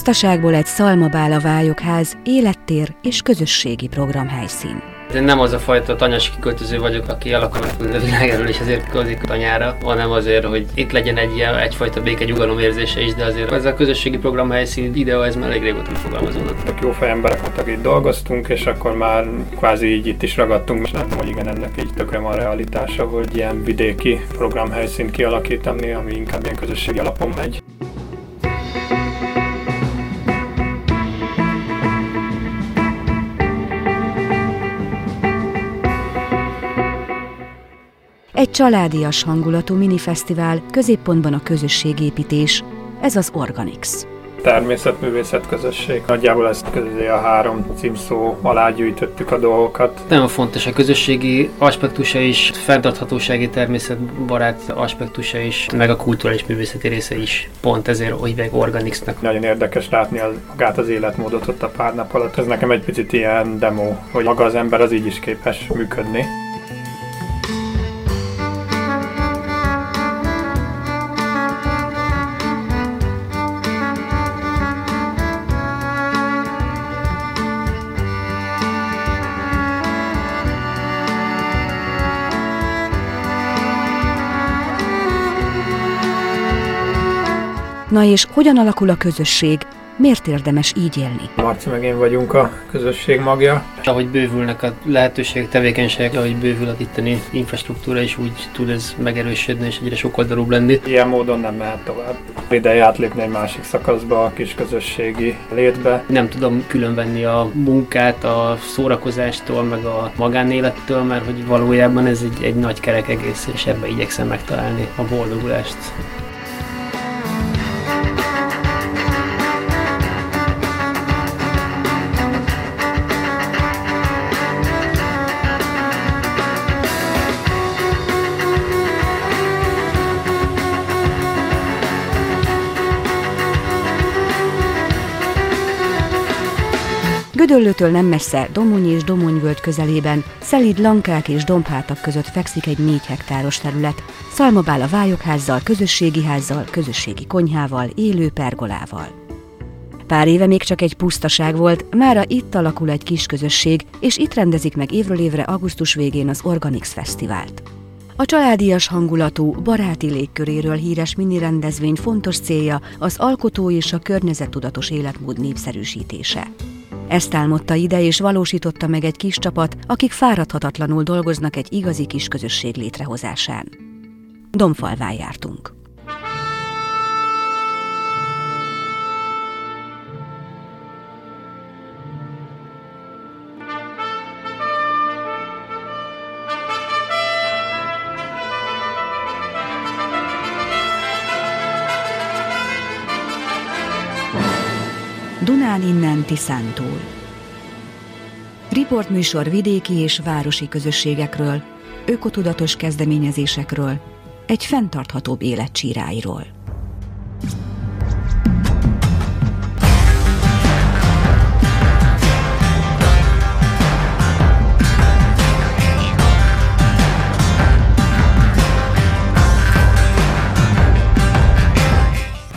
pusztaságból egy szalmabála vályokház, élettér és közösségi programhelyszín. Én nem az a fajta tanyas kiköltöző vagyok, aki el akar a világáról, és ezért költözik a tanyára, hanem azért, hogy itt legyen egy ilyen, egyfajta béke nyugalom érzése is, de azért ez a közösségi program helyszín ide, ez már elég régóta megfogalmazódott. Jó fej emberek voltak, itt dolgoztunk, és akkor már kvázi így itt is ragadtunk, és látom, hogy igen, ennek így tökre van realitása, hogy ilyen vidéki programhelyszínt kialakítani, ami inkább ilyen közösségi alapon megy. Egy családias hangulatú minifesztivál, középpontban a közösségépítés, ez az Organix. Természetművészet közösség. Nagyjából ezt közé a három címszó alá gyűjtöttük a dolgokat. Nagyon fontos a közösségi aspektusa is, fenntarthatósági természetbarát aspektusa is, meg a kulturális művészeti része is. Pont ezért hívják Organixnak. Nagyon érdekes látni az, magát az életmódot ott a pár nap alatt. Ez nekem egy picit ilyen demo, hogy maga az ember az így is képes működni. Na és hogyan alakul a közösség? Miért érdemes így élni? Marci meg én vagyunk a közösség magja. Ahogy bővülnek a lehetőségek, tevékenységek, ahogy bővül a itteni infrastruktúra, és úgy tud ez megerősödni, és egyre sokoldalúbb lenni. Ilyen módon nem mehet tovább. Ideje átlépni egy másik szakaszba, a kis közösségi létbe. Nem tudom különvenni a munkát a szórakozástól, meg a magánélettől, mert hogy valójában ez egy, egy nagy kerek egész, és ebbe igyekszem megtalálni a boldogulást. Gödöllőtől nem messze, Domony és Domonyvölgy közelében, szelíd lankák és dombhátak között fekszik egy négy hektáros terület, Szalmabála vályokházzal, közösségi házzal, közösségi konyhával, élő pergolával. Pár éve még csak egy pusztaság volt, mára itt alakul egy kis közösség, és itt rendezik meg évről évre augusztus végén az Organix Fesztivált. A családias hangulatú, baráti légköréről híres mini rendezvény fontos célja az alkotó és a környezettudatos életmód népszerűsítése. Ezt álmodta ide és valósította meg egy kis csapat, akik fáradhatatlanul dolgoznak egy igazi kis közösség létrehozásán. Domfalván jártunk. Dunán innen Tiszántúl. Riportműsor vidéki és városi közösségekről, ökotudatos kezdeményezésekről, egy fenntarthatóbb élet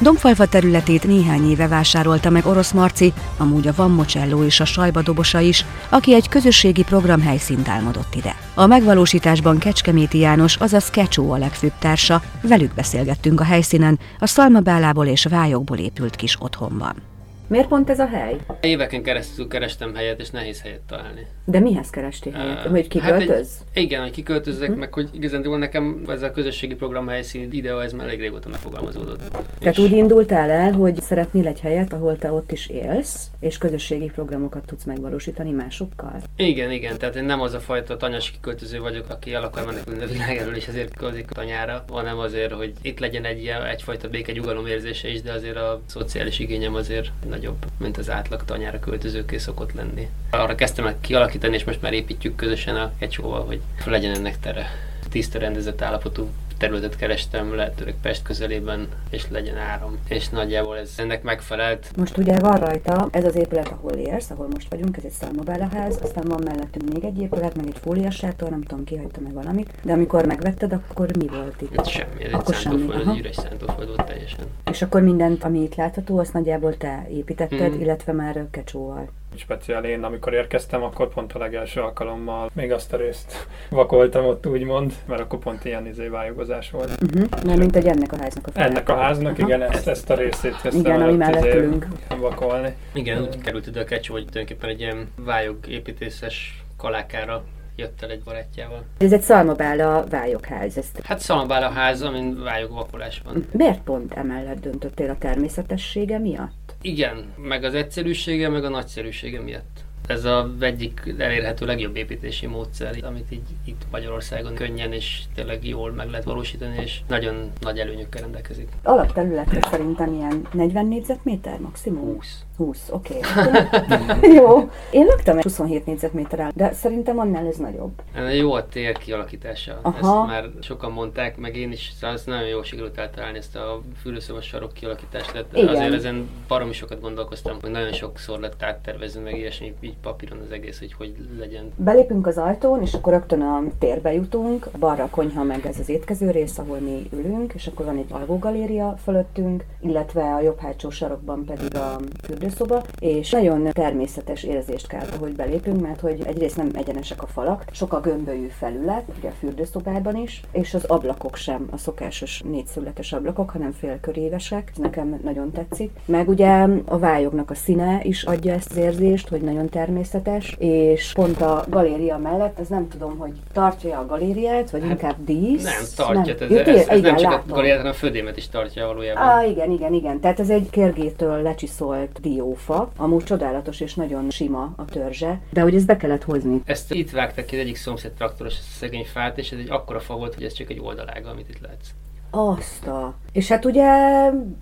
Domfalva területét néhány éve vásárolta meg Orosz Marci, amúgy a Van Mocello és a Sajba dobosa is, aki egy közösségi program helyszínt álmodott ide. A megvalósításban Kecskeméti János, azaz Kecsó a legfőbb társa, velük beszélgettünk a helyszínen, a szalmabálából és vályokból épült kis otthonban. Miért pont ez a hely? Éveken keresztül kerestem helyet, és nehéz helyet találni. De mihez kerestél helyet? Uh, hogy kiköltöz? Hát egy, igen, hogy kiköltözzek, hm. meg hogy igazán nekem ez a közösségi program helyszín ide, ez már elég régóta megfogalmazódott. Tehát és... úgy indultál el, hogy szeretnél egy helyet, ahol te ott is élsz, és közösségi programokat tudsz megvalósítani másokkal? Igen, igen, tehát én nem az a fajta tanyas kiköltöző vagyok, aki el akar menekülni a világáról, és ezért költözik a tanyára, hanem azért, hogy itt legyen egy ilyen, egyfajta béke nyugalom érzése is, de azért a szociális igényem azért nagyobb, mint az átlag tanyára költözőké szokott lenni. Arra kezdtem el kialakítani, és most már építjük közösen a kecsóval, hogy legyen ennek tere. Tiszta rendezett állapotú területet kerestem, lehetőleg Pest közelében, és legyen áram. És nagyjából ez ennek megfelelt. Most ugye van rajta ez az épület, ahol élsz, ahol most vagyunk, ez egy szalmabálaház, aztán van mellettünk még egy épület, meg egy fóliasátor, nem tudom, kihagytam meg valamit, de amikor megvetted, akkor mi volt itt? Itt semmi, ez egy Akkor semmi, szántóföld, egy üres szántóföld volt teljesen. És akkor mindent, ami itt látható, azt nagyjából te építetted, Mhm. illetve már kecsóval. Speciál én, amikor érkeztem, akkor pont a legelső alkalommal még azt a részt vakoltam ott úgymond, mert akkor pont ilyen izé vályogozás volt. Uh-huh. Mert mint egy ennek a háznak a fele. Ennek a háznak, Aha. igen, ezt, ezt a részét kezdtem Igen, ami mellett izé ülünk. vakolni. Igen, úgy került ide a kecsó, hogy tulajdonképpen egy ilyen vályog építészes kalákára jött el egy barátjával. Ez egy szalmabála vályogház. Ezt Hát Szalambál a ház, amin vályog vakolás van. miért pont emellett döntöttél a természetessége miatt? Igen, meg az egyszerűsége, meg a nagyszerűsége miatt. Ez a egyik elérhető legjobb építési módszer, amit így itt Magyarországon könnyen és tényleg jól meg lehet valósítani, és nagyon nagy előnyökkel rendelkezik. Alapterületre szerintem ilyen 40 négyzetméter maximum? 20. 20, oké. Okay. Jó. Én laktam egy 27 négyzetméterrel, de szerintem annál ez nagyobb. Jó a tér kialakítása. Aha. Ezt már sokan mondták, meg én is, szóval ezt nagyon jól sikerült eltalálni ezt a fűrőszobas sarok kialakítást. Tehát Igen. azért ezen baromi sokat gondolkoztam, hogy nagyon sokszor lett áttervezve, meg ilyesmi, így papíron az egész, hogy hogy legyen. Belépünk az ajtón, és akkor rögtön a térbe jutunk, balra a konyha, meg ez az étkező rész, ahol mi ülünk, és akkor van egy alvógaléria fölöttünk, illetve a jobb hátsó sarokban pedig a fürdőszoba, és nagyon természetes érzést kell, ahogy belépünk, mert hogy egyrészt nem egyenesek a falak, sok a gömbölyű felület, ugye a fürdőszobában is, és az ablakok sem a szokásos négyszögletes ablakok, hanem félkörévesek, ez nekem nagyon tetszik. Meg ugye a vályognak a színe is adja ezt az érzést, hogy nagyon természetes, és pont a galéria mellett, ez nem tudom, hogy tartja a galériát, vagy Hát inkább dísz. Nem, tartja. Nem. Ez, ez, ez, nem igen, csak látom. a galériát, hanem a födémet is tartja valójában. Á, igen, igen, igen. Tehát ez egy kérgétől lecsiszolt diófa, amúgy csodálatos és nagyon sima a törzse, de hogy ezt be kellett hozni. Ezt itt vágták ki az egyik szomszéd traktoros ezt a szegény fát, és ez egy akkora fa volt, hogy ez csak egy oldalága, amit itt látsz. Azt a... És hát ugye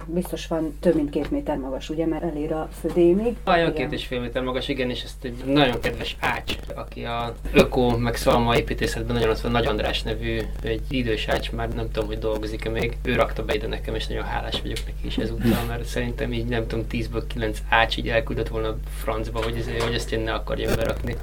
biztos van több mint két méter magas, ugye, mert elér a födémig. Olyan két és fél méter magas, igen, és ezt egy nagyon kedves Ács, aki a öko meg szalma építészetben nagyon ott van, Nagy András nevű, egy idős Ács, már nem tudom, hogy dolgozik-e még, ő rakta be ide nekem, és nagyon hálás vagyok neki is ezúttal, mert szerintem így nem tudom, 10-ből 9 Ács így elküldött volna francba, hogy, ez, hogy ezt én ne akarjam berakni.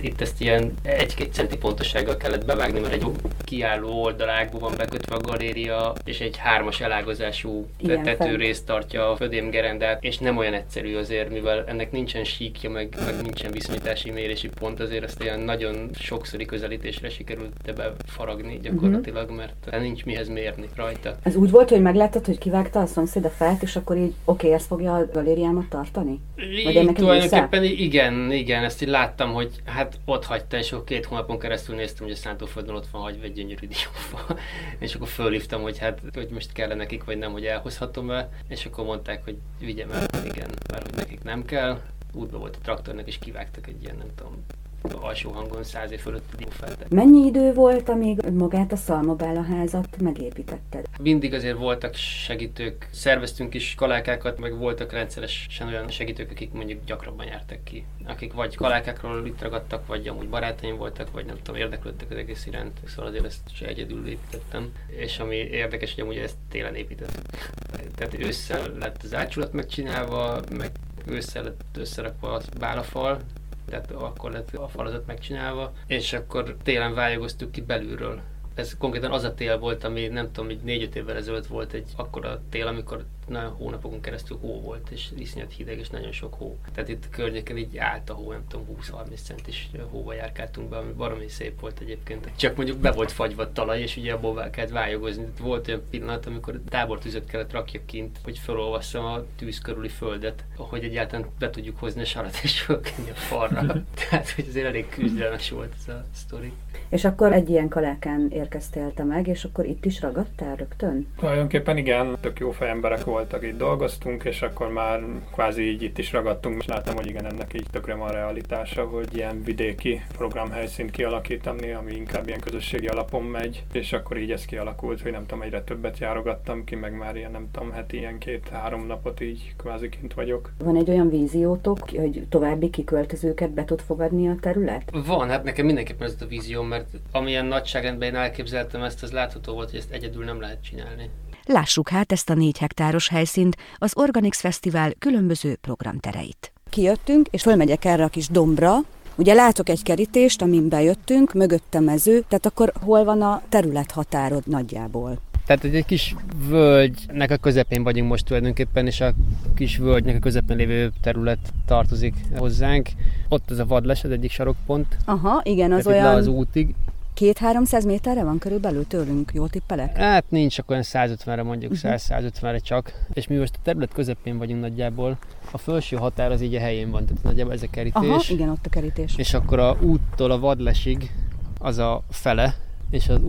Itt ezt ilyen egy-két centi pontossággal kellett bevágni, mert egy kiálló oldalákból van bekötve a galéria, és egy hármas elágazású Igen, tetőrészt tartja a födémgerendát, és nem olyan egyszerű azért, mivel ennek nincsen síkja, meg, meg nincsen viszonyítási mérési pont, azért ezt ilyen nagyon sokszori közelítésre sikerült ebbe faragni gyakorlatilag, mert nincs mihez mérni rajta. Ez úgy volt, hogy megláttad, hogy kivágta a szomszéd a fát, és akkor így, oké, ez fogja a galériámat tartani? Vagy ennek tulajdonképpen igen, igen, ezt így láttam, hogy hát ott hagyta, és akkor két hónapon keresztül néztem, hogy a Szántóföldön ott van hagyva egy gyönyörű diófa. és akkor fölhívtam, hogy hát, hogy most kell nekik, vagy nem, hogy elhozhatom-e, és akkor mondták, hogy vigyem el, igen, mert hogy nekik nem kell. Útba volt a traktornak, és kivágtak egy ilyen, nem tudom, alsó hangon száz év fölötti diófát. Mennyi idő volt, amíg magát a szalmabála házat megépítetted? Mindig azért voltak segítők, szerveztünk is kalákákat, meg voltak rendszeresen olyan segítők, akik mondjuk gyakrabban jártak ki. Akik vagy kalákákról itt ragadtak, vagy amúgy barátaim voltak, vagy nem tudom, érdeklődtek az egész iránt, szóval azért ezt se egyedül építettem. És ami érdekes, hogy amúgy ezt télen építettük. Tehát ősszel lett az ácsulat megcsinálva, meg ősszel lett összerakva a bálafal, tehát akkor lett a falazat megcsinálva, és akkor télen vályogoztuk ki belülről. Ez konkrétan az a tél volt, ami nem tudom, így négy-öt évvel ezelőtt volt egy akkora tél, amikor nagyon hónapokon keresztül hó volt, és iszonyat hideg, és nagyon sok hó. Tehát itt a környéken így állt a hó, nem tudom, 20-30 centis hóba járkáltunk be, ami baromi szép volt egyébként. Csak mondjuk be volt fagyva a talaj, és ugye abból kellett vályogozni. Volt olyan pillanat, amikor tábortüzet kellett rakjak kint, hogy felolvasszam a tűz körüli földet, hogy egyáltalán be tudjuk hozni a sarat és fölkenni a falra. Tehát, hogy azért elég küzdelmes volt ez a sztori. És akkor egy ilyen kalákán érkeztél te meg, és akkor itt is ragadtál rögtön? Tulajdonképpen igen, tök jó fejemberek voltak, itt dolgoztunk, és akkor már kvázi így itt is ragadtunk, és láttam, hogy igen, ennek így tökre van realitása, hogy ilyen vidéki programhelyszínt kialakítani, ami inkább ilyen közösségi alapon megy, és akkor így ez kialakult, hogy nem tudom, egyre többet járogattam ki, meg már ilyen nem tudom, heti ilyen két-három napot így kvázi kint vagyok. Van egy olyan víziótok, hogy további kiköltözőket be tud fogadni a terület? Van, hát nekem mindenképpen ez a vízió, mert amilyen nagyságrendben én elképzeltem ezt, az látható volt, hogy ezt egyedül nem lehet csinálni. Lássuk hát ezt a négy hektáros helyszínt, az Organix Fesztivál különböző programtereit. Kijöttünk, és fölmegyek erre a kis dombra, Ugye látok egy kerítést, amin bejöttünk, mögötte mező, tehát akkor hol van a területhatárod nagyjából? Tehát egy kis völgynek a közepén vagyunk most tulajdonképpen, és a kis völgynek a közepén lévő terület tartozik hozzánk. Ott az a vadles, az egyik sarokpont. Aha, igen, az Tehát olyan... Le az útig. Két-háromszáz méterre van körülbelül tőlünk, jól tippelek? Hát nincs olyan 150-re mondjuk, Mhm. uh-huh. 100-150-re csak. És mi most a terület közepén vagyunk nagyjából. A felső határ az így a helyén van, tehát nagyjából ez a kerítés. Aha, igen, ott a kerítés. És akkor a úttól a vadlesig az a fele, és az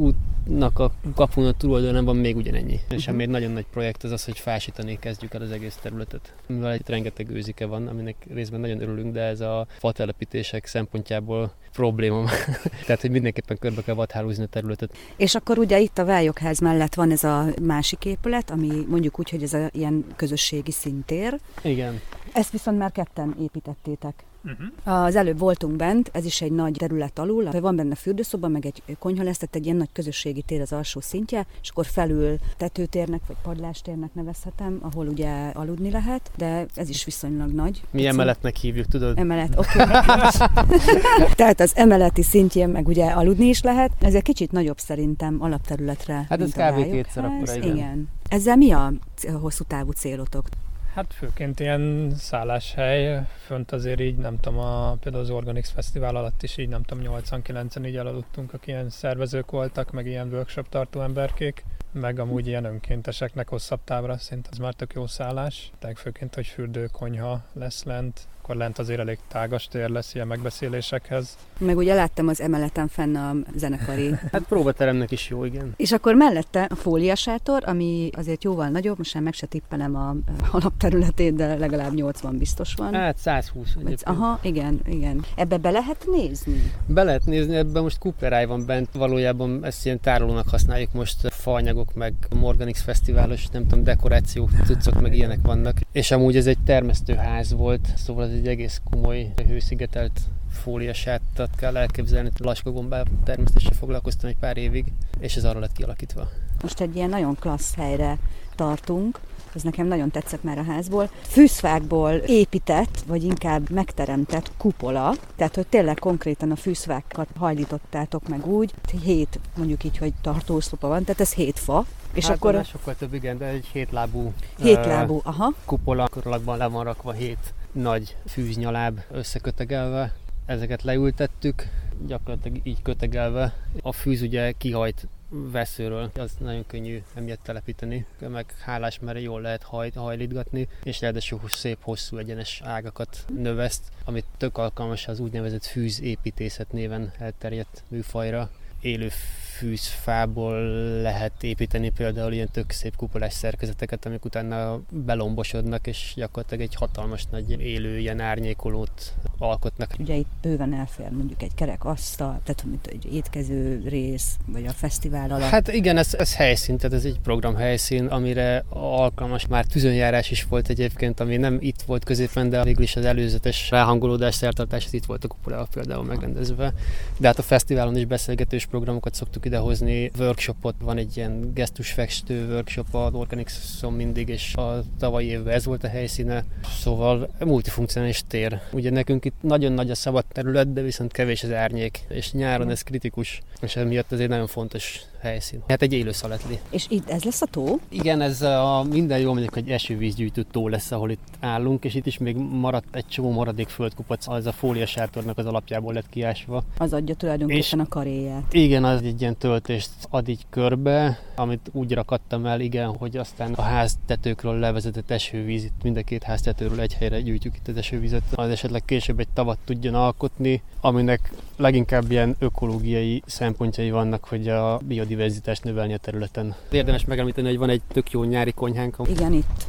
útnak a kapun a tulajdonában van még ugyanennyi. Uh-huh. És ami egy nagyon nagy projekt az az, hogy fásítani kezdjük el az egész területet. Mivel itt rengeteg őzike van, aminek részben nagyon örülünk, de ez a fatelepítések szempontjából probléma. Tehát, hogy mindenképpen körbe kell vadhálózni a területet. És akkor ugye itt a Vályokház mellett van ez a másik épület, ami mondjuk úgy, hogy ez a ilyen közösségi szintér. Igen. Ezt viszont már ketten építettétek. Uh-huh. Az előbb voltunk bent, ez is egy nagy terület alul, van benne fürdőszoba, meg egy konyha lesz, tehát egy ilyen nagy közösségi tér az alsó szintje, és akkor felül tetőtérnek, vagy padlástérnek nevezhetem, ahol ugye aludni lehet, de ez is viszonylag nagy. Mi emeletnek hívjuk, tudod? Emelet, oké. Okay. Tehát az emeleti szintjén meg ugye aludni is lehet. Ez egy kicsit nagyobb szerintem alapterületre. Hát ez kb. kétszer akkora, igen. Ezzel mi a hosszú távú célotok? Hát főként ilyen szálláshely, fönt azért így, nem tudom, a, például az Organix Fesztivál alatt is így, nem tudom, 89-en így elaludtunk, akik ilyen szervezők voltak, meg ilyen workshop tartó emberkék, meg amúgy ilyen önkénteseknek hosszabb távra, szinte az már tök jó szállás. Tehát főként, hogy fürdőkonyha lesz lent, akkor lent azért elég tágas tér lesz ilyen megbeszélésekhez. Meg ugye láttam az emeleten fenn a zenekari. Hát próbateremnek is jó, igen. És akkor mellette a fóliasátor, ami azért jóval nagyobb, most már meg se tippelem a alapterületét, de legalább 80 biztos van. Hát 120 Vagy- egyébként. Aha, igen, igen. Ebbe be lehet nézni? Be lehet nézni, ebben most kuperáj van bent, valójában ezt ilyen tárolónak használjuk most, faanyagok, meg Morganix fesztiválos, nem tudom, dekorációk, cuccok, meg ilyenek vannak. És amúgy ez egy termesztőház volt, szóval ez egy egész komoly hőszigetelt fóliasátat kell elképzelni, laskagombá termesztéssel foglalkoztam egy pár évig, és ez arra lett kialakítva. Most egy ilyen nagyon klassz helyre tartunk, ez nekem nagyon tetszett már a házból. Fűszfákból épített, vagy inkább megteremtett kupola, tehát hogy tényleg konkrétan a fűszfákat hajlítottátok meg úgy, hét mondjuk így, hogy tartószlopa van, tehát ez hét fa, és hát akkor sokkal több, igen, de egy hétlábú hétlábú, aha, kupola, alakban le van rakva hét nagy fűznyaláb összekötegelve. Ezeket leültettük, gyakorlatilag így kötegelve. A fűz ugye kihajt veszőről, az nagyon könnyű emiatt telepíteni, meg hálás, mert jól lehet haj, hajlítgatni, és ráadásul szép hosszú egyenes ágakat növeszt, amit tök alkalmas az úgynevezett fűzépítészet néven elterjedt műfajra. Élő fűzfából lehet építeni például ilyen tök szép kupolás szerkezeteket, amik utána belombosodnak, és gyakorlatilag egy hatalmas nagy élő ilyen árnyékolót alkotnak. ugye itt bőven elfér mondjuk egy kerek asztal, tehát mint egy étkező rész, vagy a fesztivál alatt. Hát igen, ez, ez helyszín, tehát ez egy programhelyszín, amire alkalmas már tűzönjárás is volt egyébként, ami nem itt volt középen, de végül is az előzetes ráhangolódás, szertartás, itt volt a kupolával például megrendezve. De hát a fesztiválon is beszélgetős programokat szoktuk idehozni, workshopot, van egy ilyen gesztusfestő workshop az Organixon mindig, és a tavalyi évben ez volt a helyszíne, szóval multifunkcionális tér. Ugye nekünk itt nagyon nagy a szabad terület, de viszont kevés az árnyék, és nyáron ez kritikus, és emiatt egy nagyon fontos helyszín. Hát egy élő szaletli. És itt ez lesz a tó? Igen, ez a minden jól mondjuk, hogy esővízgyűjtő tó lesz, ahol itt állunk, és itt is még maradt egy csomó maradék földkupac, az a fóliasátornak az alapjából lett kiásva. Az adja tulajdonképpen És- a karéját. Igen, az egy ilyen töltést ad így körbe, amit úgy rakadtam el, igen, hogy aztán a háztetőkről levezetett esővíz, itt mind a két háztetőről egy helyre gyűjtjük itt az esővizet, az esetleg később egy tavat tudjon alkotni, aminek leginkább ilyen ökológiai szempontjai vannak, hogy a biodiverzitást növelni a területen. Érdemes megemlíteni, hogy van egy tök jó nyári konyhánk. Igen, itt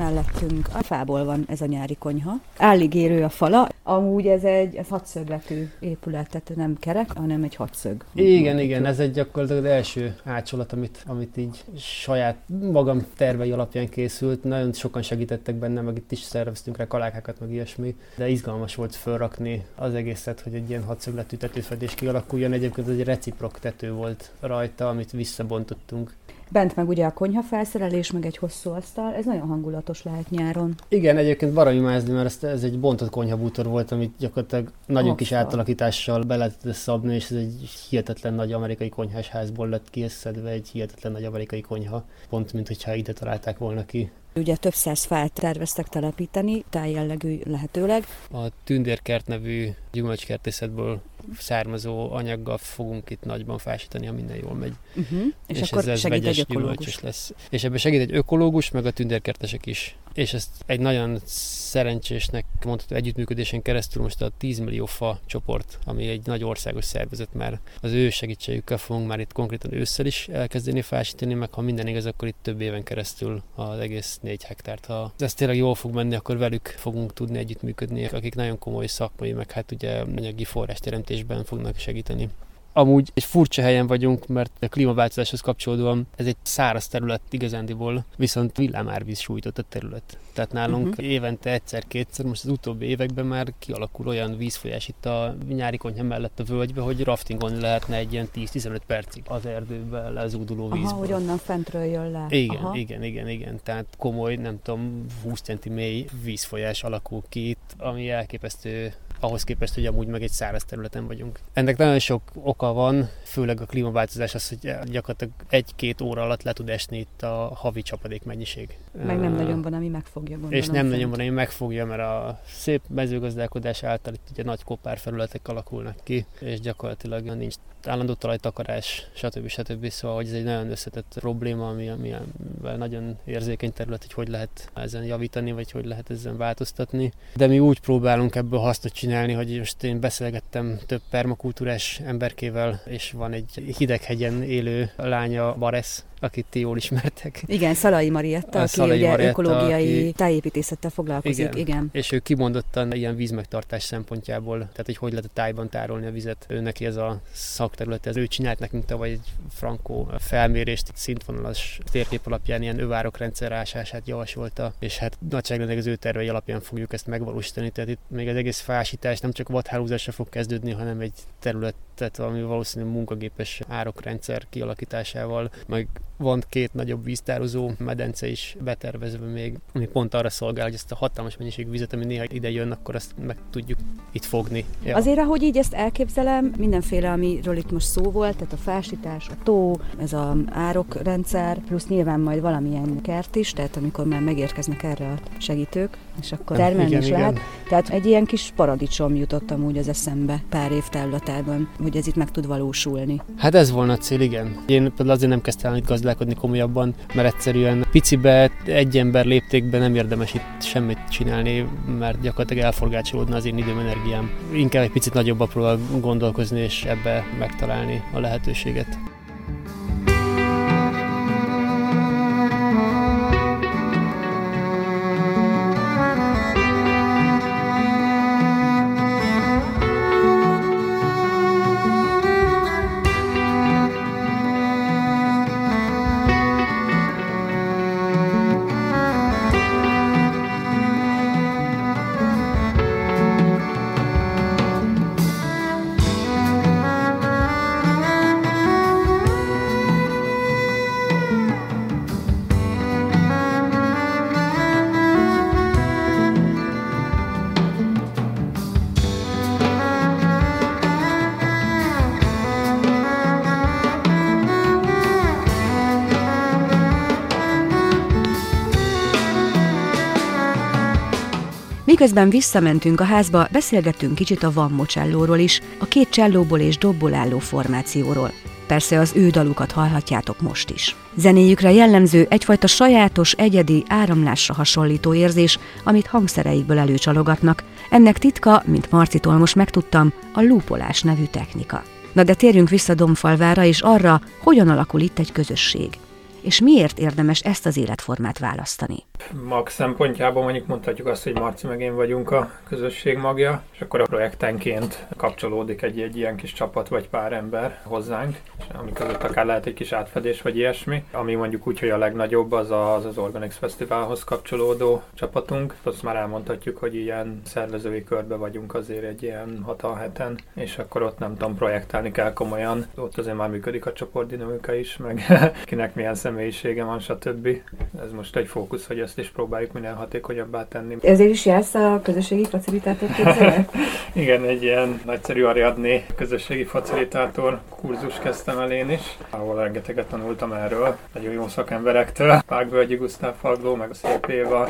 mellettünk. A fából van ez a nyári konyha. Állig érő a fala. Amúgy ez egy hatszögletű épület, tehát nem kerek, hanem egy hatszög. Igen, igen, ez egy gyakorlatilag az első ácsolat, amit, amit így saját magam tervei alapján készült. Nagyon sokan segítettek benne, meg itt is szerveztünk rá kalákákat, meg ilyesmi. De izgalmas volt felrakni az egészet, hogy egy ilyen hatszögletű tetőfedés kialakuljon. Egyébként ez egy reciprok tető volt rajta, amit visszabontottunk. Bent meg ugye a konyha felszerelés, meg egy hosszú asztal, ez nagyon hangulatos lehet nyáron. Igen, egyébként baromi mázni, mert ez, ez egy bontott konyhabútor volt, amit gyakorlatilag nagyon Hossza. kis átalakítással be lehetett szabni, és ez egy hihetetlen nagy amerikai konyhás házból lett kieszedve egy hihetetlen nagy amerikai konyha, pont mint hogyha ide találták volna ki. Ugye több száz fát terveztek telepíteni, tájjellegű lehetőleg. A Tündérkert nevű gyümölcskertészetből származó anyaggal fogunk itt nagyban fásítani, ha minden jól megy. Uh-huh. És, és akkor ez segít egy ökológus. lesz. És ebben segít egy ökológus, meg a tündérkertesek is. És ezt egy nagyon szerencsésnek mondható együttműködésen keresztül most a 10 millió fa csoport, ami egy nagy országos szervezet már, az ő segítségükkel fogunk már itt konkrétan ősszel is elkezdeni fásítani, meg ha minden igaz, akkor itt több éven keresztül az egész 4 hektárt. Ha ez tényleg jól fog menni, akkor velük fogunk tudni együttműködni, akik nagyon komoly szakmai, meg hát ugye anyagi forrásteremtésben fognak segíteni. Amúgy egy furcsa helyen vagyunk, mert a klímaváltozáshoz kapcsolódóan ez egy száraz terület igazándiból, viszont villámárvíz sújtott a terület. Tehát nálunk uh-huh. évente egyszer-kétszer, most az utóbbi években már kialakul olyan vízfolyás itt a nyári konyha mellett a völgybe, hogy raftingon lehetne egy ilyen 10-15 percig az erdőbe lezúduló vízből. Aha, hogy onnan fentről jön le. Igen, Aha. igen, igen, igen. Tehát komoly, nem tudom, 20 centi mély vízfolyás alakul ki itt, ami elképesztő ahhoz képest, hogy amúgy meg egy száraz területen vagyunk. Ennek nagyon sok oka van, főleg a klímaváltozás az, hogy gyakorlatilag egy-két óra alatt le tud esni itt a havi csapadék mennyiség. Meg nem nagyon van, ami megfogja, gondolom. És nem fent. nagyon van, ami megfogja, mert a szép mezőgazdálkodás által itt ugye nagy kopár felületek alakulnak ki, és gyakorlatilag nincs állandó talajtakarás, stb. stb. Szóval, hogy ez egy nagyon összetett probléma, ami, ami nagyon érzékeny terület, hogy hogy lehet ezen javítani, vagy hogy lehet ezen változtatni. De mi úgy próbálunk ebből hasznot csinálni, hogy most én beszélgettem több permakultúrás emberkével, és van egy hideghegyen élő lánya, Baresz, akit ti jól ismertek. Igen, Szalai Marietta, a aki Szalai ugye Marietta, ökológiai aki... tájépítészettel foglalkozik. Igen. igen. És ő kimondottan ilyen vízmegtartás szempontjából, tehát hogy hogy lehet a tájban tárolni a vizet. Ő neki ez a szakterület, ez ő csinált nekünk tavaly egy frankó felmérést, szintvonalas térkép alapján ilyen övárok rendszerásását javasolta, és hát nagyságrendileg az ő tervei alapján fogjuk ezt megvalósítani, tehát itt még az egész fásítás nem csak vadhálózásra fog kezdődni, hanem egy területet, ami valószínűleg munkagépes árokrendszer kialakításával, meg van két nagyobb víztározó medence is betervezve még, ami pont arra szolgál, hogy ezt a hatalmas mennyiségű vizet, ami néha ide jön, akkor azt meg tudjuk itt fogni. Ja. Azért, ahogy így ezt elképzelem, mindenféle, amiről itt most szó volt, tehát a fásítás, a tó, ez a árokrendszer, plusz nyilván majd valamilyen kert is, tehát amikor már megérkeznek erre a segítők, és akkor termelni is igen. lehet. Tehát egy ilyen kis paradicsom jutott amúgy az eszembe pár év távlatában, hogy ez itt meg tud valósulni. Hát ez volna a cél, igen. Én például azért nem kezdtem itt gazdálkodni komolyabban, mert egyszerűen picibe, egy ember léptékben nem érdemes itt semmit csinálni, mert gyakorlatilag elforgácsolódna az én időm, energiám. Inkább egy picit nagyobb próbál gondolkozni és ebbe megtalálni a lehetőséget. Miközben visszamentünk a házba, beszélgettünk kicsit a Van Mocellóról is, a két csellóból és dobból álló formációról. Persze az ő dalukat hallhatjátok most is. Zenéjükre jellemző egyfajta sajátos, egyedi, áramlásra hasonlító érzés, amit hangszereikből előcsalogatnak. Ennek titka, mint Marcitól most megtudtam, a lúpolás nevű technika. Na de térjünk vissza Domfalvára és arra, hogyan alakul itt egy közösség. És miért érdemes ezt az életformát választani? Mag szempontjából mondjuk mondhatjuk azt, hogy Marci meg én vagyunk a közösség magja, és akkor a projektenként kapcsolódik egy, egy ilyen kis csapat vagy pár ember hozzánk, és ami között akár lehet egy kis átfedés vagy ilyesmi, ami mondjuk úgy, hogy a legnagyobb az az, az Organics Fesztiválhoz kapcsolódó csapatunk. Azt már elmondhatjuk, hogy ilyen szervezői körbe vagyunk azért egy ilyen 6 heten, és akkor ott nem tudom, projektálni kell komolyan. Ott azért már működik a csoportdinamika is, meg kinek milyen személyisége van, stb. Ez most egy fókusz, hogy ezt is próbáljuk minél hatékonyabbá tenni. Ezért is jársz a közösségi facilitátor Igen, egy ilyen nagyszerű Ariadné közösségi facilitátor kurzus kezdtem el én is, ahol rengeteget tanultam erről, nagyon jó szakemberektől. Págbölgyi Gusztáv Fagló, meg a Szép Éva,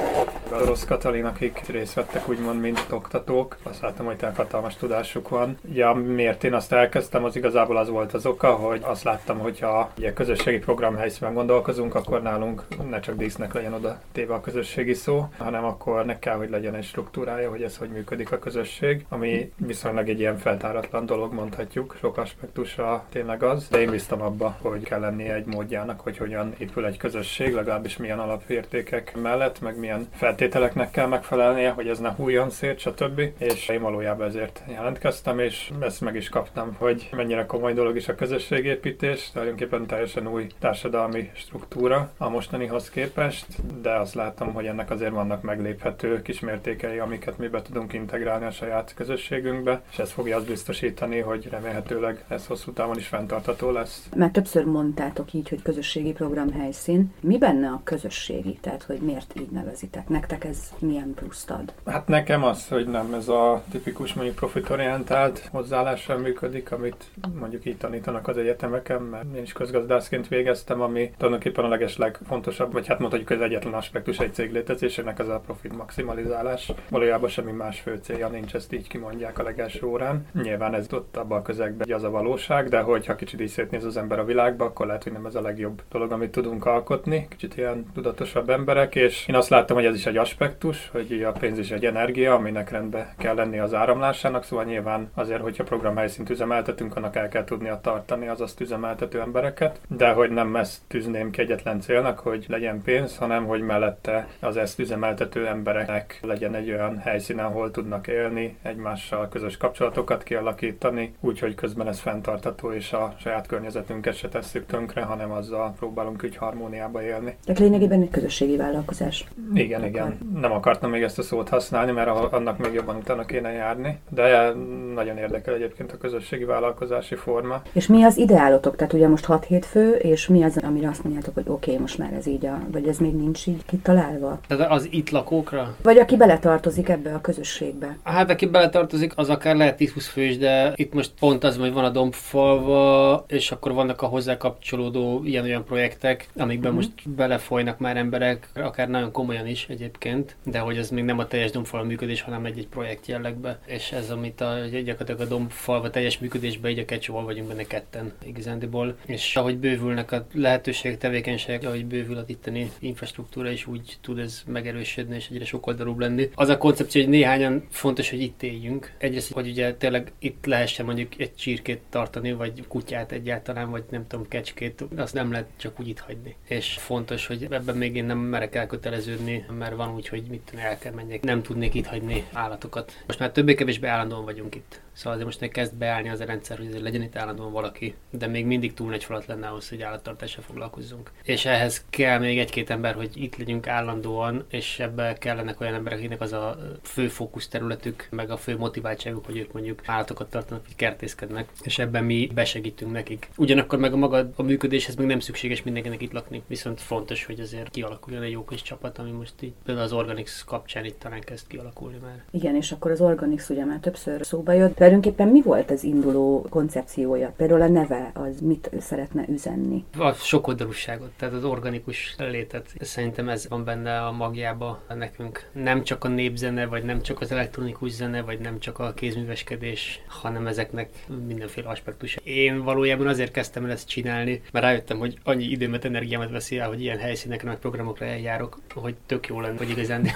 a Rossz Katalin, akik részt vettek úgymond, mint oktatók. Azt láttam, hogy hatalmas tudásuk van. Ugye miért én azt elkezdtem, az igazából az volt az oka, hogy azt láttam, hogyha ugye közösségi program helyszínen gondolkozunk, akkor nálunk ne csak dísznek legyen oda téve a közösségi szó, hanem akkor ne kell, hogy legyen egy struktúrája, hogy ez hogy működik a közösség, ami viszonylag egy ilyen feltáratlan dolog, mondhatjuk. Sok aspektusa tényleg az, de én biztam abba, hogy kell lennie egy módjának, hogy hogyan épül egy közösség, legalábbis milyen alapértékek mellett, meg milyen feltételeknek kell megfelelnie, hogy ez ne hújjon szét, stb. És én valójában ezért jelentkeztem, és ezt meg is kaptam, hogy mennyire komoly dolog is a közösségépítés, tulajdonképpen teljesen új társadalmi struktúra a mostanihoz képest, de azt látom, hogy ennek azért vannak megléphető kismértékei, amiket mi be tudunk integrálni a saját közösségünkbe, és ez fogja azt biztosítani, hogy remélhetőleg ez hosszú távon is fenntartható lesz. Mert többször mondtátok így, hogy közösségi program helyszín. Mi benne a közösségi? Tehát, hogy miért így nevezitek? Nektek ez milyen pluszt ad? Hát nekem az, hogy nem ez a tipikus mondjuk profitorientált hozzáállással működik, amit mondjuk így tanítanak az egyetemeken, mert én is közgazdászként végeztem, ami tulajdonképpen a leges legfontosabb, vagy hát mondhatjuk az egyetlen aspektus egy cég létezésének az a profit maximalizálás. Valójában semmi más fő célja nincs, ezt így kimondják a legelső órán. Nyilván ez ott abban a közegben az a valóság, de hogyha kicsit így szétnéz az ember a világba, akkor lehet, hogy nem ez a legjobb dolog, amit tudunk alkotni. Kicsit ilyen tudatosabb emberek, és én azt láttam, hogy ez is egy aspektus, hogy a pénz is egy energia, aminek rendbe kell lenni az áramlásának, szóval nyilván azért, hogyha program helyszínt üzemeltetünk, annak el kell tudnia tartani az azt üzemeltető embereket, de hogy nem ezt tűzném ki egyetlen célnak, hogy legyen pénz, hanem hogy mellette az ezt üzemeltető embereknek legyen egy olyan helyszín, ahol tudnak élni, egymással közös kapcsolatokat kialakítani, úgyhogy közben ez fenntartató, és a saját környezetünket se tesszük tönkre, hanem azzal próbálunk úgy harmóniába élni. Tehát lényegében egy közösségi vállalkozás. Igen, igen. Nem akartam még ezt a szót használni, mert annak még jobban utána kéne járni, de nagyon érdekel egyébként a közösségi vállalkozási forma. És mi az ideálotok? Tehát ugye most 6 fő, és mi az, amire azt mondjátok, hogy oké, okay, most már ez így, a, vagy ez még nincs így kitalálva. Tehát az itt lakókra? Vagy aki beletartozik ebbe a közösségbe? Hát aki beletartozik, az akár lehet 10-20 fős, de itt most pont az, hogy van a dombfalva, és akkor vannak a hozzá kapcsolódó ilyen-olyan projektek, amikben mm-hmm. most belefolynak már emberek, akár nagyon komolyan is egyébként, de hogy ez még nem a teljes dombfalva működés, hanem egy-egy projekt jellegbe. És ez, amit a, gyakorlatilag a dombfalva teljes működésbe, így a kecsóval vagyunk benne ketten igazándiból. És ahogy bővülnek a lehetőségek, tevékenységek, ahogy bővül a itteni infrastruktúra is úgy tud ez megerősödni és egyre sokoldalúbb lenni. Az a koncepció, hogy néhányan fontos, hogy itt éljünk. Egyrészt, hogy ugye tényleg itt lehessen mondjuk egy csirkét tartani, vagy kutyát egyáltalán, vagy nem tudom, kecskét, azt nem lehet csak úgy itt hagyni. És fontos, hogy ebben még én nem merek elköteleződni, mert van úgy, hogy mit tudom, el kell menjek. Nem tudnék itt hagyni állatokat. Most már többé-kevésbé állandóan vagyunk itt. Szóval azért most kezd beállni az a rendszer, hogy azért legyen itt állandóan valaki, de még mindig túl nagy falat lenne ahhoz, hogy állattartással foglalkozzunk. És ehhez kell még egy-két ember, hogy itt legyünk állandóan, és ebbe kellenek olyan emberek, akiknek az a fő fókusz területük, meg a fő motiváltságuk, hogy ők mondjuk állatokat tartanak, vagy kertészkednek, és ebben mi besegítünk nekik. Ugyanakkor meg a maga a működéshez még nem szükséges mindenkinek itt lakni, viszont fontos, hogy azért kialakuljon egy jó kis csapat, ami most így például az Organix kapcsán itt talán kezd kialakulni már. Igen, és akkor az Organix ugye már többször szóba jött, Tulajdonképpen mi volt az induló koncepciója? Például a neve az mit szeretne üzenni? A sokoldalúságot, tehát az organikus létet. Szerintem ez van benne a magjába nekünk. Nem csak a népzene, vagy nem csak az elektronikus zene, vagy nem csak a kézműveskedés, hanem ezeknek mindenféle aspektus. Én valójában azért kezdtem el ezt csinálni, mert rájöttem, hogy annyi időmet, energiámat veszi el, hogy ilyen helyszínekre, meg programokra eljárok, hogy tök jó lenne, hogy igazán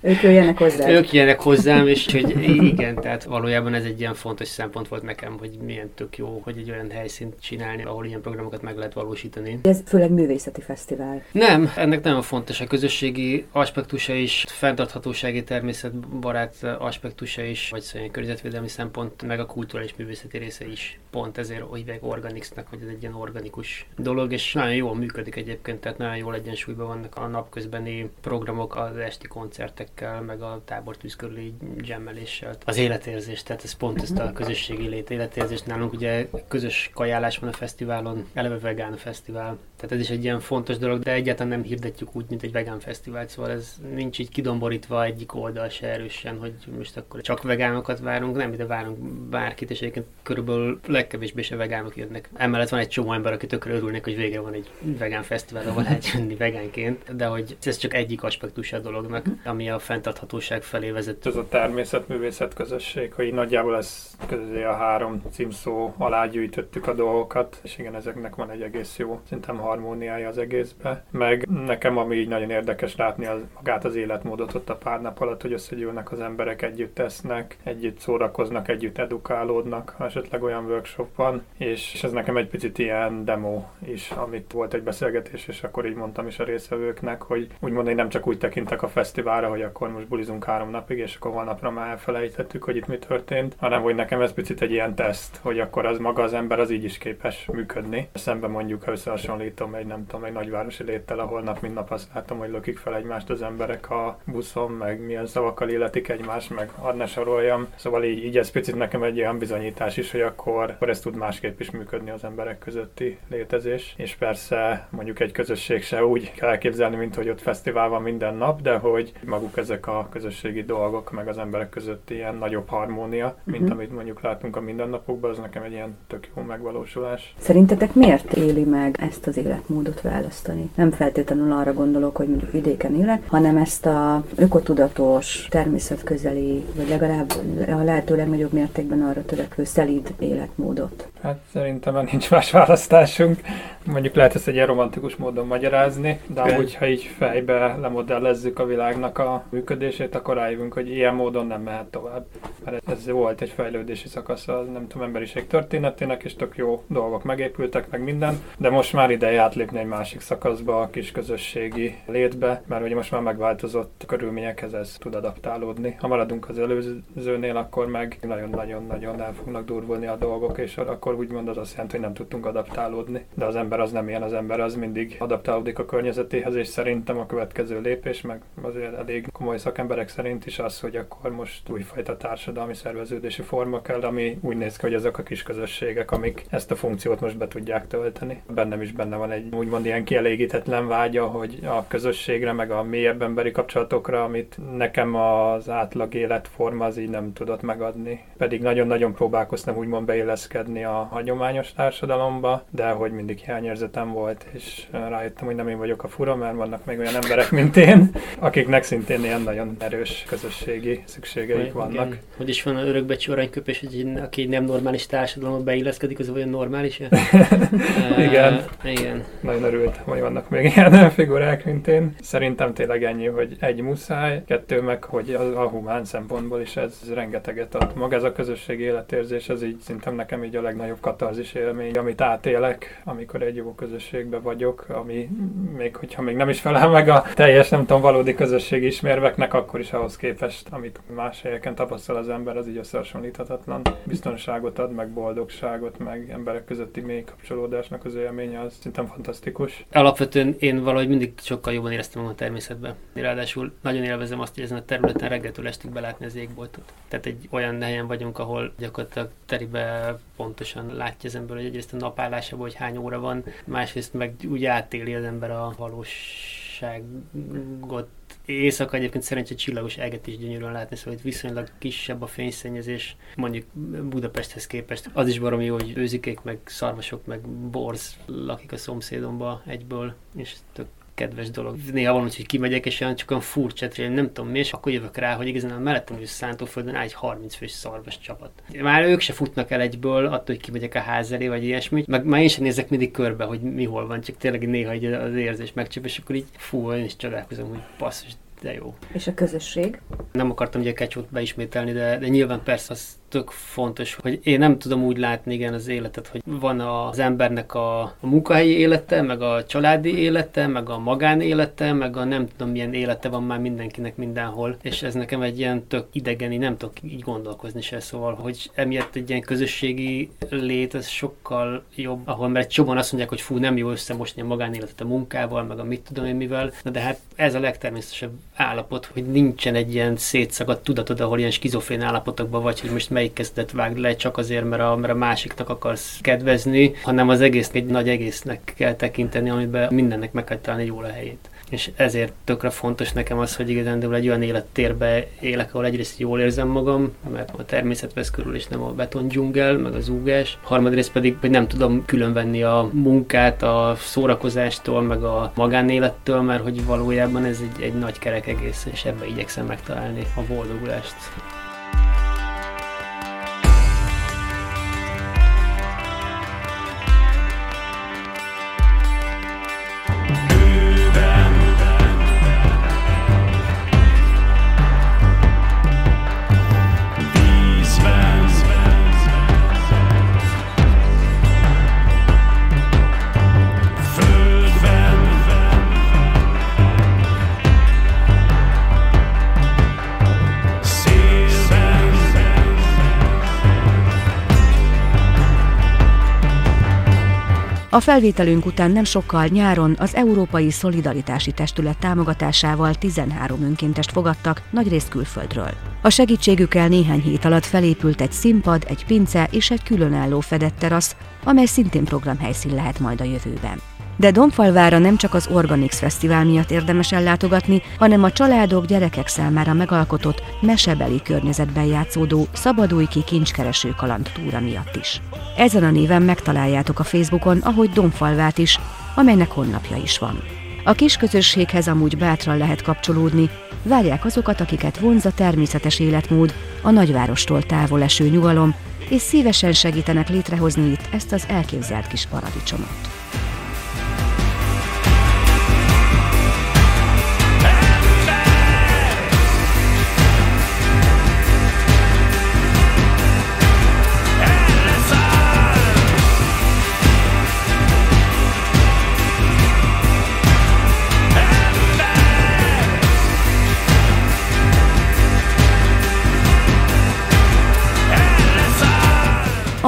ők jöjjenek hozzá. Ők jöjjenek hozzám, és hogy igen, tehát valójában ez egy ilyen fontos szempont volt nekem, hogy milyen tök jó, hogy egy olyan helyszínt csinálni, ahol ilyen programokat meg lehet valósítani. Ez főleg művészeti fesztivál. Nem, ennek nagyon fontos a közösségi aspektusa is, fenntarthatósági természetbarát aspektusa is, vagy szóval környezetvédelmi szempont, meg a kulturális művészeti része is. Pont ezért hívják Organixnak, hogy ez egy ilyen organikus dolog, és nagyon jól működik egyébként, tehát nagyon jól egyensúlyban vannak a napközbeni programok az esti koncertekkel, meg a tábortűz körüli gemmeléssel. Az életérzés, tehát ez pont ezt a közösségi lét életérzést. Nálunk ugye közös kajálás van a fesztiválon, eleve vegán a fesztivál, tehát ez is egy ilyen fontos dolog, de egyáltalán nem hirdetjük úgy, mint egy vegán fesztivál, szóval ez nincs így kidomborítva egyik oldal se erősen, hogy most akkor csak vegánokat várunk, nem, de várunk bárkit, és egyébként körülbelül legkevésbé se vegánok jönnek. Emellett van egy csomó ember, aki tökre örülnek, hogy vége van egy vegán fesztivál, ahol lehet jönni vegánként, de hogy ez csak egyik aspektus a dolognak, ami a fenntarthatóság felé vezet. Ez a természetművészet közösség, hogy nagyjából ez közé a három címszó alá gyűjtöttük a dolgokat, és igen, ezeknek van egy egész jó, szerintem harmóniája az egészbe. Meg nekem, ami így nagyon érdekes látni az, magát az életmódot ott a pár nap alatt, hogy összegyűlnek az emberek, együtt tesznek, együtt szórakoznak, együtt edukálódnak, esetleg olyan workshop van, és, ez nekem egy picit ilyen demo is, amit volt egy beszélgetés, és akkor így mondtam is a részvevőknek, hogy úgymond én nem csak úgy tekintek a fesztiválra, hogy akkor most bulizunk három napig, és akkor holnapra már elfelejtettük, hogy itt mi történt, hanem hogy nekem ez picit egy ilyen teszt, hogy akkor az maga az ember az így is képes működni. Szemben mondjuk, ha összehasonlítom egy nem tudom, egy nagyvárosi léttel, ahol nap mint nap azt látom, hogy lökik fel egymást az emberek a buszon, meg milyen szavakkal illetik egymást, meg ad ne soroljam. Szóval így, így ez picit nekem egy olyan bizonyítás is, hogy akkor, akkor ez tud másképp is működni az emberek közötti létezés. És persze mondjuk egy közösség se úgy kell elképzelni, mint hogy ott fesztivál van minden nap, de hogy maguk ezek a közösségi dolgok, meg az emberek között ilyen nagyobb harmónia, mint uh-huh. amit mondjuk látunk a mindennapokban, az nekem egy ilyen tök jó megvalósulás. Szerintetek miért éli meg ezt az életmódot választani? Nem feltétlenül arra gondolok, hogy mondjuk vidéken élek, hanem ezt a ökotudatos, természetközeli, vagy legalább a lehető legnagyobb mértékben arra törekvő szelíd életmódot. Hát szerintem már nincs más választásunk. Mondjuk lehet ezt egy ilyen romantikus módon magyarázni, de amúgy, ha így fejbe lemodellezzük a világnak a működését, akkor rájövünk, hogy ilyen módon nem mehet tovább. Mert ez volt egy fejlődési szakasz a nem tudom, emberiség történetének, és tök jó dolgok megépültek, meg minden, de most már ideje átlépni egy másik szakaszba, a kis közösségi létbe, mert ugye most már megváltozott körülményekhez ez tud adaptálódni. Ha maradunk az előzőnél, akkor meg nagyon-nagyon-nagyon el fognak durvulni a dolgok, és akkor úgymond az azt jelenti, hogy nem tudtunk adaptálódni. De az ember az nem ilyen, az ember az mindig adaptálódik a környezetéhez, és szerintem a következő lépés, meg azért elég komoly szakemberek szerint is az, hogy akkor most újfajta társadalmi szerveződési forma kell, ami úgy néz ki, hogy ezek a kis közösségek, amik ezt a funkciót most be tudják tölteni. Bennem is benne van egy úgymond ilyen kielégítetlen vágya, hogy a közösségre, meg a mélyebb emberi kapcsolatokra, amit nekem az átlag életforma az így nem tudott megadni. Pedig nagyon-nagyon próbálkoztam úgymond beilleszkedni a hagyományos társadalomba, de hogy mindig hiányérzetem volt, és rájöttem, hogy nem én vagyok a fura, mert vannak még olyan emberek, mint én, akiknek szintén ilyen nagyon erős közösségi szükségeik vannak. Igen. Hogy is van örökbecsű aranyköpés, hogy aki nem normális társadalomba beilleszkedik, az olyan normális? igen. Uh, igen. Nagyon örült, hogy vannak még ilyen figurák, mint én. Szerintem tényleg ennyi, hogy egy muszáj, kettő meg, hogy a, a humán szempontból is ez rengeteget ad. Maga ez a közösség életérzés, ez így szerintem nekem így a legnagyobb katarzis élmény, amit átélek, amikor egy jó közösségben vagyok, ami még hogyha még nem is felel meg a teljes, nem tudom, valódi közösség ismérveknek, akkor is ahhoz képest, amit más helyeken tapasztal az ember, az így összehasonlíthatatlan. Biztonságot ad, meg boldogságot, meg emberek közötti mély kapcsolódásnak az élménye, az szerintem fantasztikus. Alapvetően én valahogy mindig sokkal jobban éreztem magam a természetben. Ráadásul nagyon élvezem azt, hogy ezen a területen reggeltől estig belátni az égboltot. Tehát egy olyan helyen vagyunk, ahol gyakorlatilag teribe pontosan látja az ember, hogy egyrészt a napállásában, hogy hány óra van, másrészt meg úgy átéli az ember a valóságot Éjszaka egyébként szerencsé csillagos eget is gyönyörűen látni, szóval itt viszonylag kisebb a fényszennyezés, mondjuk Budapesthez képest. Az is baromi jó, hogy őzikék, meg szarvasok, meg borz lakik a szomszédomba egyből, és tök kedves dolog. Néha van, hogy kimegyek, és olyan csak olyan furcsa, hogy nem tudom mi, és akkor jövök rá, hogy igazán a mellettem is Szántóföldön áll egy 30 fős szarvas csapat. Már ők se futnak el egyből, attól, hogy kimegyek a ház elé, vagy ilyesmi. Meg már én sem nézek mindig körbe, hogy mi hol van, csak tényleg néha egy az érzés megcsap, és akkor így fú, én is csodálkozom, hogy basszus, de jó. És a közösség? Nem akartam ugye kecsót beismételni, de, de nyilván persze az tök fontos, hogy én nem tudom úgy látni igen az életet, hogy van az embernek a, a munkahelyi élete, meg a családi élete, meg a magánélete, meg a nem tudom milyen élete van már mindenkinek mindenhol, és ez nekem egy ilyen tök idegeni, nem tudok így gondolkozni se, szóval, hogy emiatt egy ilyen közösségi lét, ez sokkal jobb, ahol mert egy csomóan azt mondják, hogy fú, nem jó összemosni a magánéletet a munkával, meg a mit tudom én mivel, Na de hát ez a legtermészetesebb állapot, hogy nincsen egy ilyen szétszakadt tudatod, ahol ilyen skizofrén állapotokban vagy, hogy most melyik kezdet vágd le csak azért, mert a, mert a másiknak akarsz kedvezni, hanem az egész egy nagy egésznek kell tekinteni, amiben mindennek meg kell találni jól a helyét és ezért tökre fontos nekem az, hogy igazán egy olyan élettérbe élek, ahol egyrészt jól érzem magam, mert a természet vesz körül, és nem a beton dzsungel, meg az úgás. Harmadrészt pedig, hogy nem tudom különvenni a munkát a szórakozástól, meg a magánélettől, mert hogy valójában ez egy, egy nagy kerek egész, és ebbe igyekszem megtalálni a boldogulást. A felvételünk után nem sokkal nyáron az Európai Szolidaritási Testület támogatásával 13 önkéntest fogadtak, nagyrészt külföldről. A segítségükkel néhány hét alatt felépült egy színpad, egy pince és egy különálló fedett terasz, amely szintén programhelyszín lehet majd a jövőben. De Domfalvára nem csak az Organix Fesztivál miatt érdemes ellátogatni, hanem a családok, gyerekek számára megalkotott, mesebeli környezetben játszódó Szabadulj ki kincskereső kaland túra miatt is. Ezen a néven megtaláljátok a Facebookon, ahogy Domfalvát is, amelynek honlapja is van. A kis közösséghez amúgy bátran lehet kapcsolódni, várják azokat, akiket vonz a természetes életmód, a nagyvárostól távol eső nyugalom, és szívesen segítenek létrehozni itt ezt az elképzelt kis paradicsomot.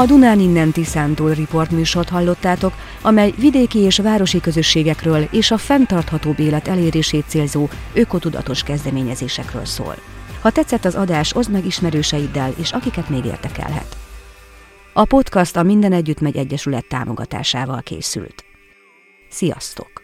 A Dunán innen Tiszántól Report műsort hallottátok, amely vidéki és városi közösségekről és a fenntartható élet elérését célzó ökotudatos kezdeményezésekről szól. Ha tetszett az adás, oszd meg ismerőseiddel és akiket még értekelhet. A podcast a Minden Együtt Megy Egyesület támogatásával készült. Sziasztok!